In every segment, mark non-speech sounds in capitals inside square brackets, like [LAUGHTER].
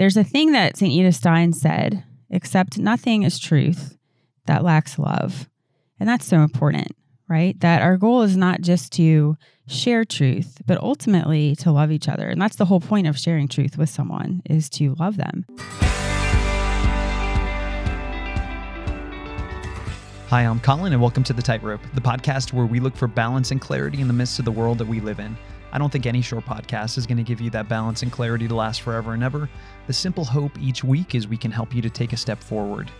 There's a thing that St. Edith Stein said, except nothing is truth that lacks love. And that's so important, right? That our goal is not just to share truth, but ultimately to love each other. And that's the whole point of sharing truth with someone is to love them. Hi, I'm Colin, and welcome to The Tightrope, the podcast where we look for balance and clarity in the midst of the world that we live in. I don't think any short podcast is going to give you that balance and clarity to last forever and ever. The simple hope each week is we can help you to take a step forward.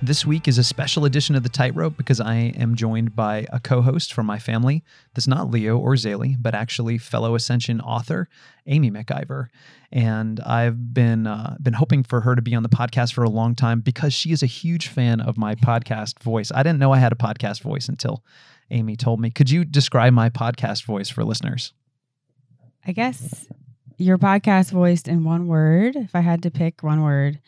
This week is a special edition of The Tightrope because I am joined by a co host from my family that's not Leo or Zaylee, but actually fellow Ascension author, Amy MacIver. And I've been, uh, been hoping for her to be on the podcast for a long time because she is a huge fan of my podcast voice. I didn't know I had a podcast voice until Amy told me. Could you describe my podcast voice for listeners? I guess your podcast voiced in one word, if I had to pick one word,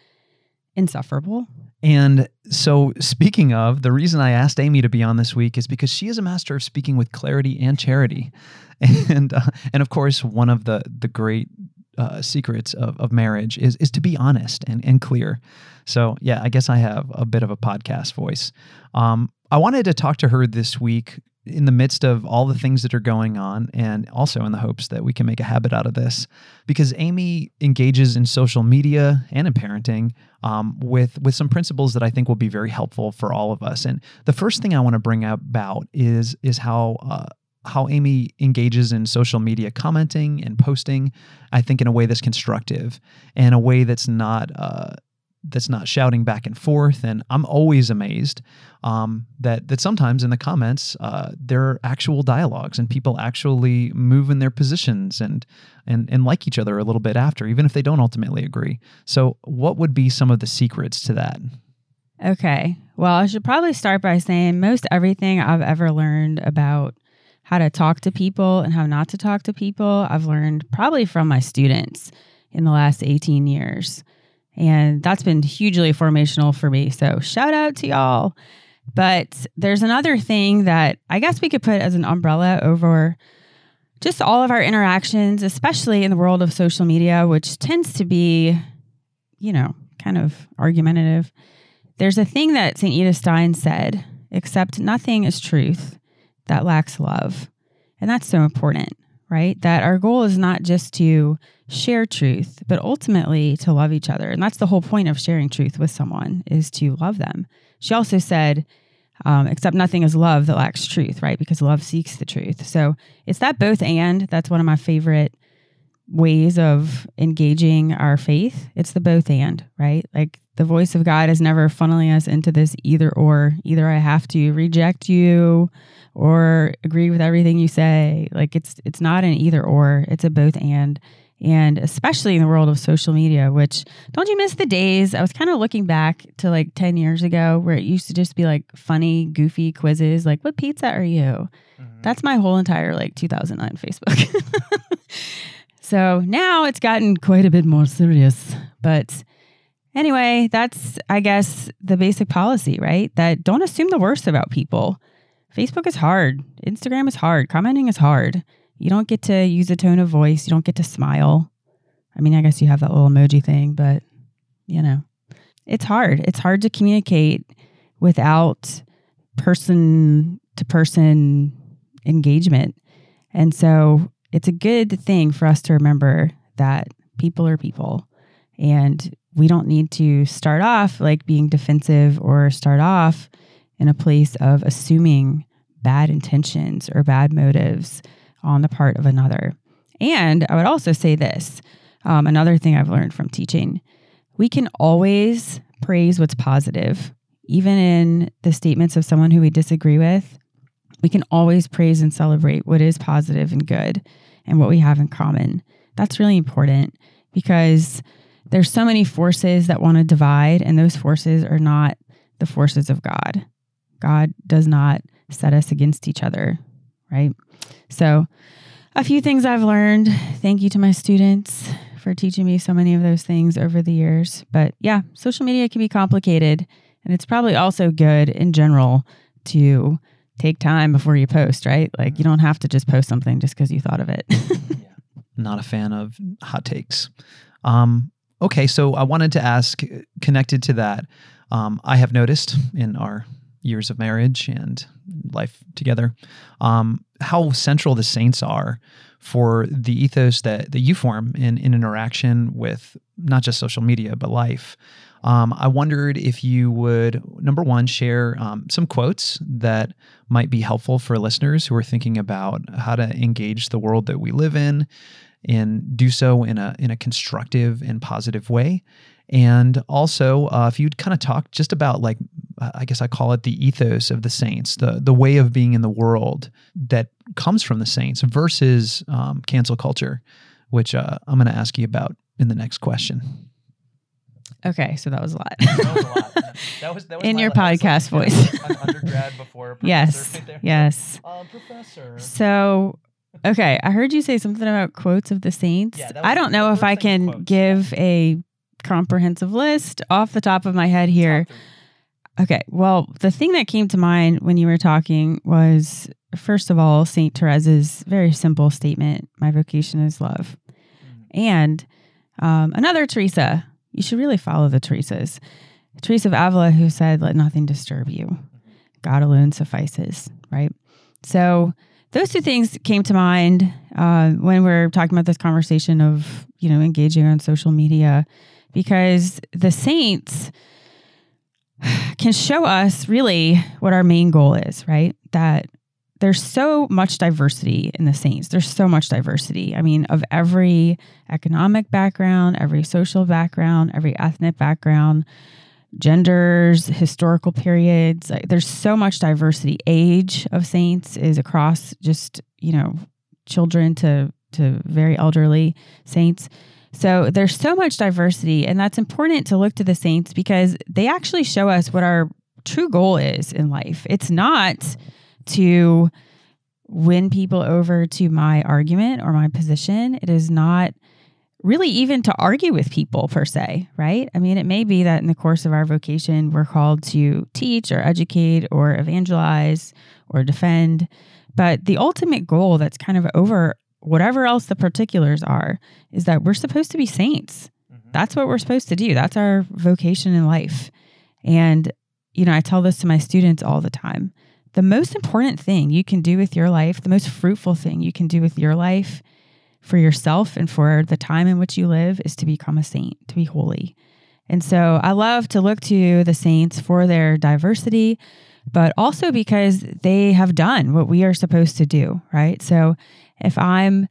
insufferable. And so, speaking of, the reason I asked Amy to be on this week is because she is a master of speaking with clarity and charity, [LAUGHS] and uh, and of course, one of the the great uh, secrets of, of marriage is is to be honest and and clear. So, yeah, I guess I have a bit of a podcast voice. Um, I wanted to talk to her this week in the midst of all the things that are going on, and also in the hopes that we can make a habit out of this, because Amy engages in social media and in parenting um, with with some principles that I think will be very helpful for all of us. And the first thing I want to bring about is is how. Uh, how Amy engages in social media commenting and posting, I think in a way that's constructive and a way that's not uh, that's not shouting back and forth. And I'm always amazed um, that that sometimes in the comments uh, there are actual dialogues and people actually move in their positions and and and like each other a little bit after, even if they don't ultimately agree. So, what would be some of the secrets to that? Okay. Well, I should probably start by saying most everything I've ever learned about how to talk to people and how not to talk to people, I've learned probably from my students in the last 18 years. And that's been hugely formational for me. So shout out to y'all. But there's another thing that I guess we could put as an umbrella over just all of our interactions, especially in the world of social media, which tends to be, you know, kind of argumentative. There's a thing that St. Edith Stein said, except nothing is truth that lacks love. And that's so important right? That our goal is not just to share truth, but ultimately to love each other. And that's the whole point of sharing truth with someone is to love them. She also said, um, except nothing is love that lacks truth, right? Because love seeks the truth. So it's that both and. That's one of my favorite ways of engaging our faith. It's the both and, right? Like the voice of God is never funneling us into this either or. Either I have to reject you or agree with everything you say. Like it's it's not an either or, it's a both and. And especially in the world of social media, which don't you miss the days? I was kind of looking back to like 10 years ago where it used to just be like funny, goofy quizzes like, what pizza are you? Mm-hmm. That's my whole entire like 2009 Facebook. [LAUGHS] so now it's gotten quite a bit more serious. But anyway, that's, I guess, the basic policy, right? That don't assume the worst about people. Facebook is hard. Instagram is hard. Commenting is hard. You don't get to use a tone of voice. You don't get to smile. I mean, I guess you have that little emoji thing, but you know, it's hard. It's hard to communicate without person to person engagement. And so it's a good thing for us to remember that people are people and we don't need to start off like being defensive or start off in a place of assuming bad intentions or bad motives on the part of another. And I would also say this um, another thing I've learned from teaching we can always praise what's positive, even in the statements of someone who we disagree with. We can always praise and celebrate what is positive and good and what we have in common. That's really important because there's so many forces that want to divide, and those forces are not the forces of God. God does not set us against each other, right? So, a few things I've learned. Thank you to my students for teaching me so many of those things over the years. But yeah, social media can be complicated, and it's probably also good in general to take time before you post, right? Like you don't have to just post something just because you thought of it. [LAUGHS] yeah. Not a fan of hot takes. Um, okay, so I wanted to ask, connected to that, um, I have noticed in our years of marriage and life together um, how central the saints are for the ethos that, that you form in, in interaction with not just social media, but life. Um, I wondered if you would, number one, share um, some quotes that might be helpful for listeners who are thinking about how to engage the world that we live in and do so in a in a constructive and positive way. And also, uh, if you'd kind of talk just about like, I guess I call it the ethos of the saints, the the way of being in the world that comes from the saints versus um, cancel culture, which uh, I'm going to ask you about in the next question. Okay, so that was a lot. that was a lot. [LAUGHS] That was, that was in your podcast like, voice. An undergrad before [LAUGHS] yes, right yes. Um, professor. So, okay, I heard you say something about quotes of the saints. Yeah, I don't know if I can quotes. give a comprehensive list off the top of my head here. Okay, well, the thing that came to mind when you were talking was first of all, St. Teresa's very simple statement My vocation is love. Mhm. And um, another Teresa, you should really follow the Teresas. Teresa of Avila, who said, Let nothing disturb you. God alone suffices, right? So those two things came to mind uh, when we're talking about this conversation of, you know, engaging on social media because the saints can show us really what our main goal is, right? That there's so much diversity in the saints. There's so much diversity. I mean, of every economic background, every social background, every ethnic background, genders, historical periods. Like, there's so much diversity. Age of saints is across just, you know, children to to very elderly saints. So there's so much diversity and that's important to look to the saints because they actually show us what our true goal is in life. It's not to win people over to my argument or my position. It is not really even to argue with people per se, right? I mean, it may be that in the course of our vocation, we're called to teach or educate or evangelize or defend. But the ultimate goal that's kind of over whatever else the particulars are is that we're supposed to be saints. Mhm. That's what we're supposed to do. That's our vocation in life. And, you know, I tell this to my students all the time. The most important thing you can do with your life, the most fruitful thing you can do with your life for yourself and for the time in which you live is to become a saint, to be holy. And so I love to look to the saints for their diversity, but also because they have done what we are supposed to do, right? So if I'm,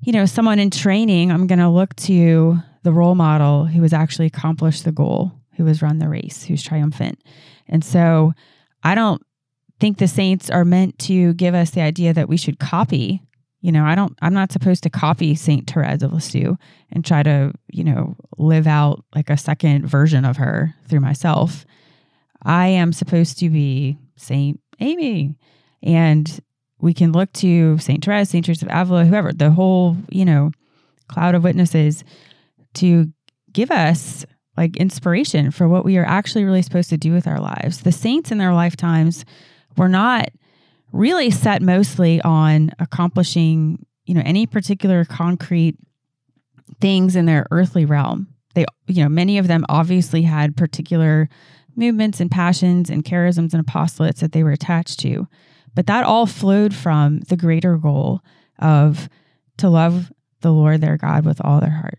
you know, someone in training, I'm going to look to the role model who has actually accomplished the goal, who has run the race, who's triumphant. And so I don't think the saints are meant to give us the idea that we should copy. You know, I don't, I'm not supposed to copy Saint Therese of Lisieux and try to, you know, live out like a second version of her through myself. I am supposed to be Saint Amy. And we can look to Saint Therese, Saint Teresa of Avila, whoever, the whole, you know, cloud of witnesses to give us like inspiration for what we are actually really supposed to do with our lives. The saints in their lifetimes were not really set mostly on accomplishing, you know, any particular concrete things in their earthly realm. They, you know, many of them obviously had particular movements and passions and charisms and apostolates that they were attached to. But that all flowed from the greater goal of to love the Lord their God with all their heart.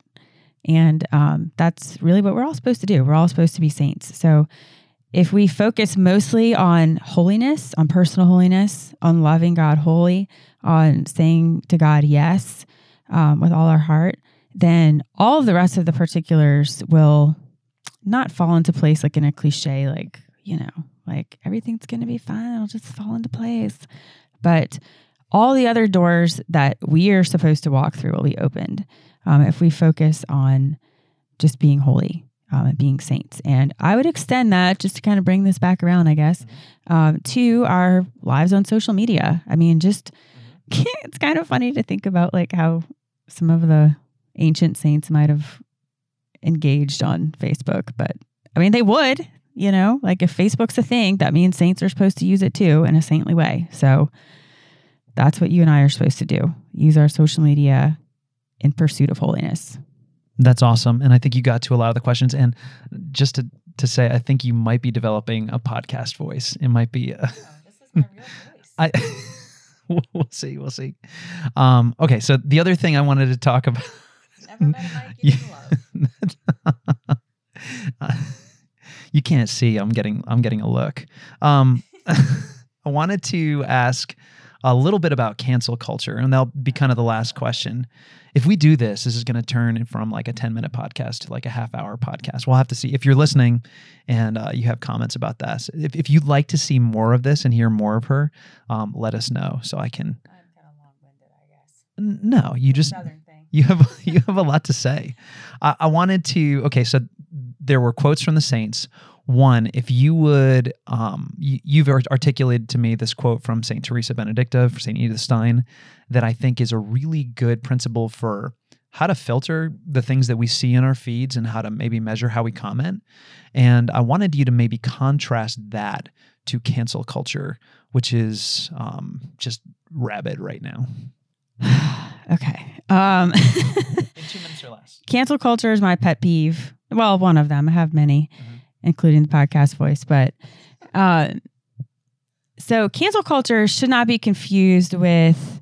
And um, that's really what we're all supposed to do. We're all supposed to be saints. So if we focus mostly on holiness, on personal holiness, on loving God wholly, on saying to God yes um, with all our heart, then all of the rest of the particulars will not fall into place like in a cliche, like, you know, like everything's going to be fine. It'll just fall into place. But all the other doors that we are supposed to walk through will be opened um, if we focus on just being holy um, being saints. And I would extend that just to kind of bring this back around, I guess, um, to our lives on social media. I mean, just [LAUGHS] it's kind of funny to think about like how some of the ancient saints might have engaged on Facebook, but I mean, they would, you know, like if Facebook's a thing, that means saints are supposed to use it too in a saintly way. So that's what you and I are supposed to do use our social media in pursuit of holiness. That's awesome. And I think you got to a lot of the questions. And just to, to say, I think you might be developing a podcast voice. It might be. A, this is my real voice. [LAUGHS] I. [LAUGHS] we'll see. We'll see. Um, okay. So the other thing I wanted to talk about. You [LAUGHS] you can't see. I'm getting. I'm getting a look. Um, I wanted to ask a little bit about cancel culture, and that'll be kind of the last question. If we do this, this is going to turn from like a 10 minute podcast to like a half hour podcast. We'll have to see. If you're listening and uh, you have comments about that, if, if you'd like to see more of this and hear more of her, um, let us know so I can. I'm kind of long winded, I guess. No, you just Southern thing. [LAUGHS] you have you have a lot to say. I, I wanted to. Okay, so there were quotes from the saints. One, if you would, um, you, you've articulated to me this quote from Saint Teresa Benedicta, for Saint Edith Stein, that I think is a really good principle for how to filter the things that we see in our feeds and how to maybe measure how we comment. And I wanted you to maybe contrast that to cancel culture, which is um, just rabid right now. [SIGHS] okay. Um, In two minutes or less. [LAUGHS] cancel culture is my pet peeve. Well, one of them. I have many, Mhm. Including the podcast voice. But uh, so cancel culture should not be confused with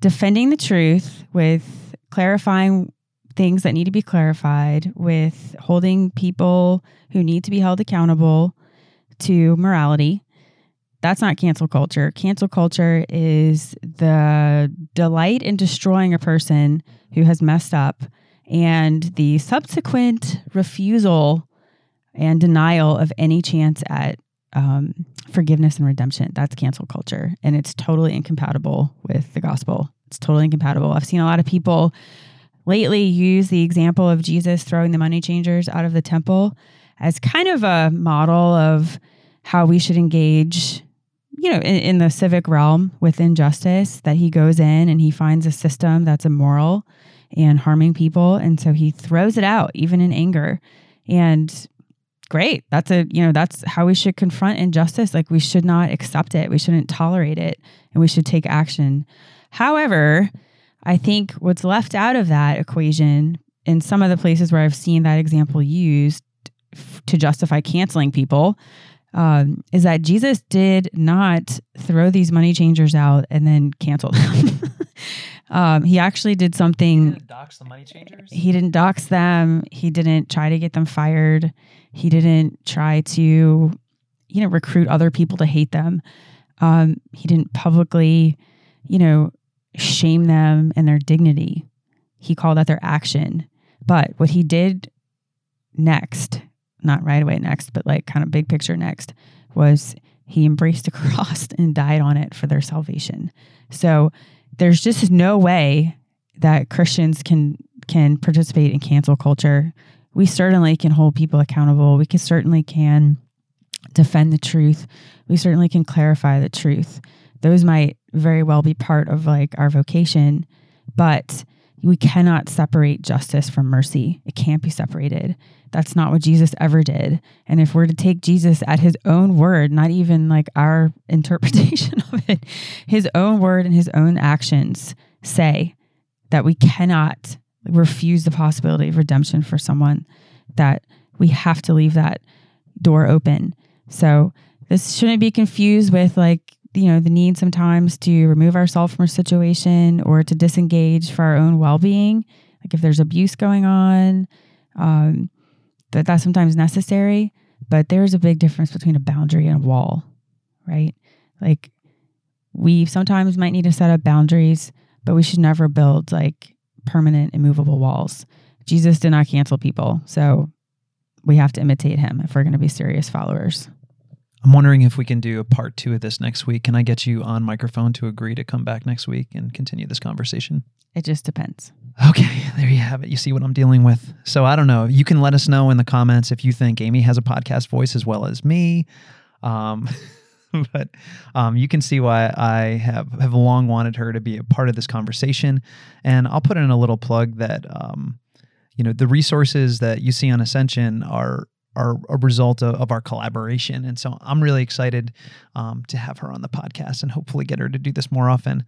defending the truth, with clarifying things that need to be clarified, with holding people who need to be held accountable to morality. That's not cancel culture. Cancel culture is the delight in destroying a person who has messed up and the subsequent refusal and denial of any chance at um, forgiveness and redemption. That's cancel culture. And it's totally incompatible with the gospel. It's totally incompatible. I've seen a lot of people lately use the example of Jesus throwing the money changers out of the temple as kind of a model of how we should engage you know in, in the civic realm with injustice that he goes in and he finds a system that's immoral and harming people and so he throws it out even in anger and great. That's a you know that's how we should confront injustice. Like we should not accept it. We shouldn't tolerate it and we should take action. However i think what's left out of that equation in some of the places where i've seen that example used f- to justify canceling people um, is that jesus did not throw these money changers out and then cancel them [LAUGHS] um, he actually did something dox the money changers. he didn't dox them. He didn't try to get them fired. He didn't try to you know recruit other people to hate them. Um, he didn't publicly you know shame them and their dignity. He called that their action. But what he did next not right away next but like kind of big picture next was he embraced a [LAUGHS] cross and died on it for their salvation. So there's just no way that Christians can can participate in cancel culture. We certainly can hold people accountable. We can certainly can defend the truth. We certainly can clarify the truth. Those might very well be part of like our vocation, but we cannot separate justice from mercy. It can't be separated. That's not what Jesus ever did. And if we're to take Jesus at his own word, not even like our [LAUGHS] interpretation of it, his own word and his own actions say that we cannot refuse the possibility of redemption for someone, that we have to leave that door open. So this shouldn't be confused with like, you know, the need sometimes to remove ourselves from a situation or to disengage for our own well being. Like if there's abuse going on, um, that that's sometimes necessary. But there's a big difference between a boundary and a wall, right? Like we sometimes might need to set up boundaries, but we should never build like permanent immovable walls. Jesus did not cancel people. So we have to imitate him if we're going to be serious followers. I'm wondering if we can do a part two of this next week. Can I get you on microphone to agree to come back next week and continue this conversation? It just depends. Okay, [LAUGHS] there you have it. You see what I'm dealing with. So I don't know. You can let us know in the comments if you think Amy has a podcast voice as well as me. Um, [LAUGHS] but um, you can see why I have have long wanted her to be a part of this conversation. And I'll put in a little plug that um, you know the resources that you see on Ascension are are a result of, of our collaboration. And so I'm really excited um, to have her on the podcast and hopefully get her to do this more often.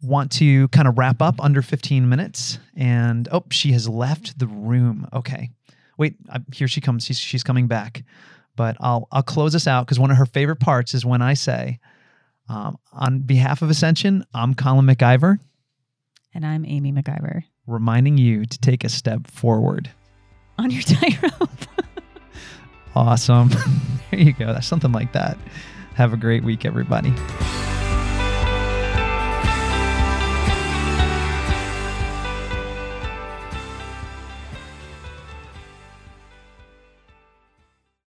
want to kind of wrap up under 15 minutes. And oh, she has left the room. Okay. Wait, I, here she comes. She's, she's coming back. But I'll, I'll close this out because one of her favorite parts is when I say, um, on behalf of Ascension, I'm Colin MacIver. And I'm Amy MacIver. Reminding you to take a step forward on your [LAUGHS] tightrope. Awesome. [LAUGHS] there you go. That's something like that. Have a great week, everybody.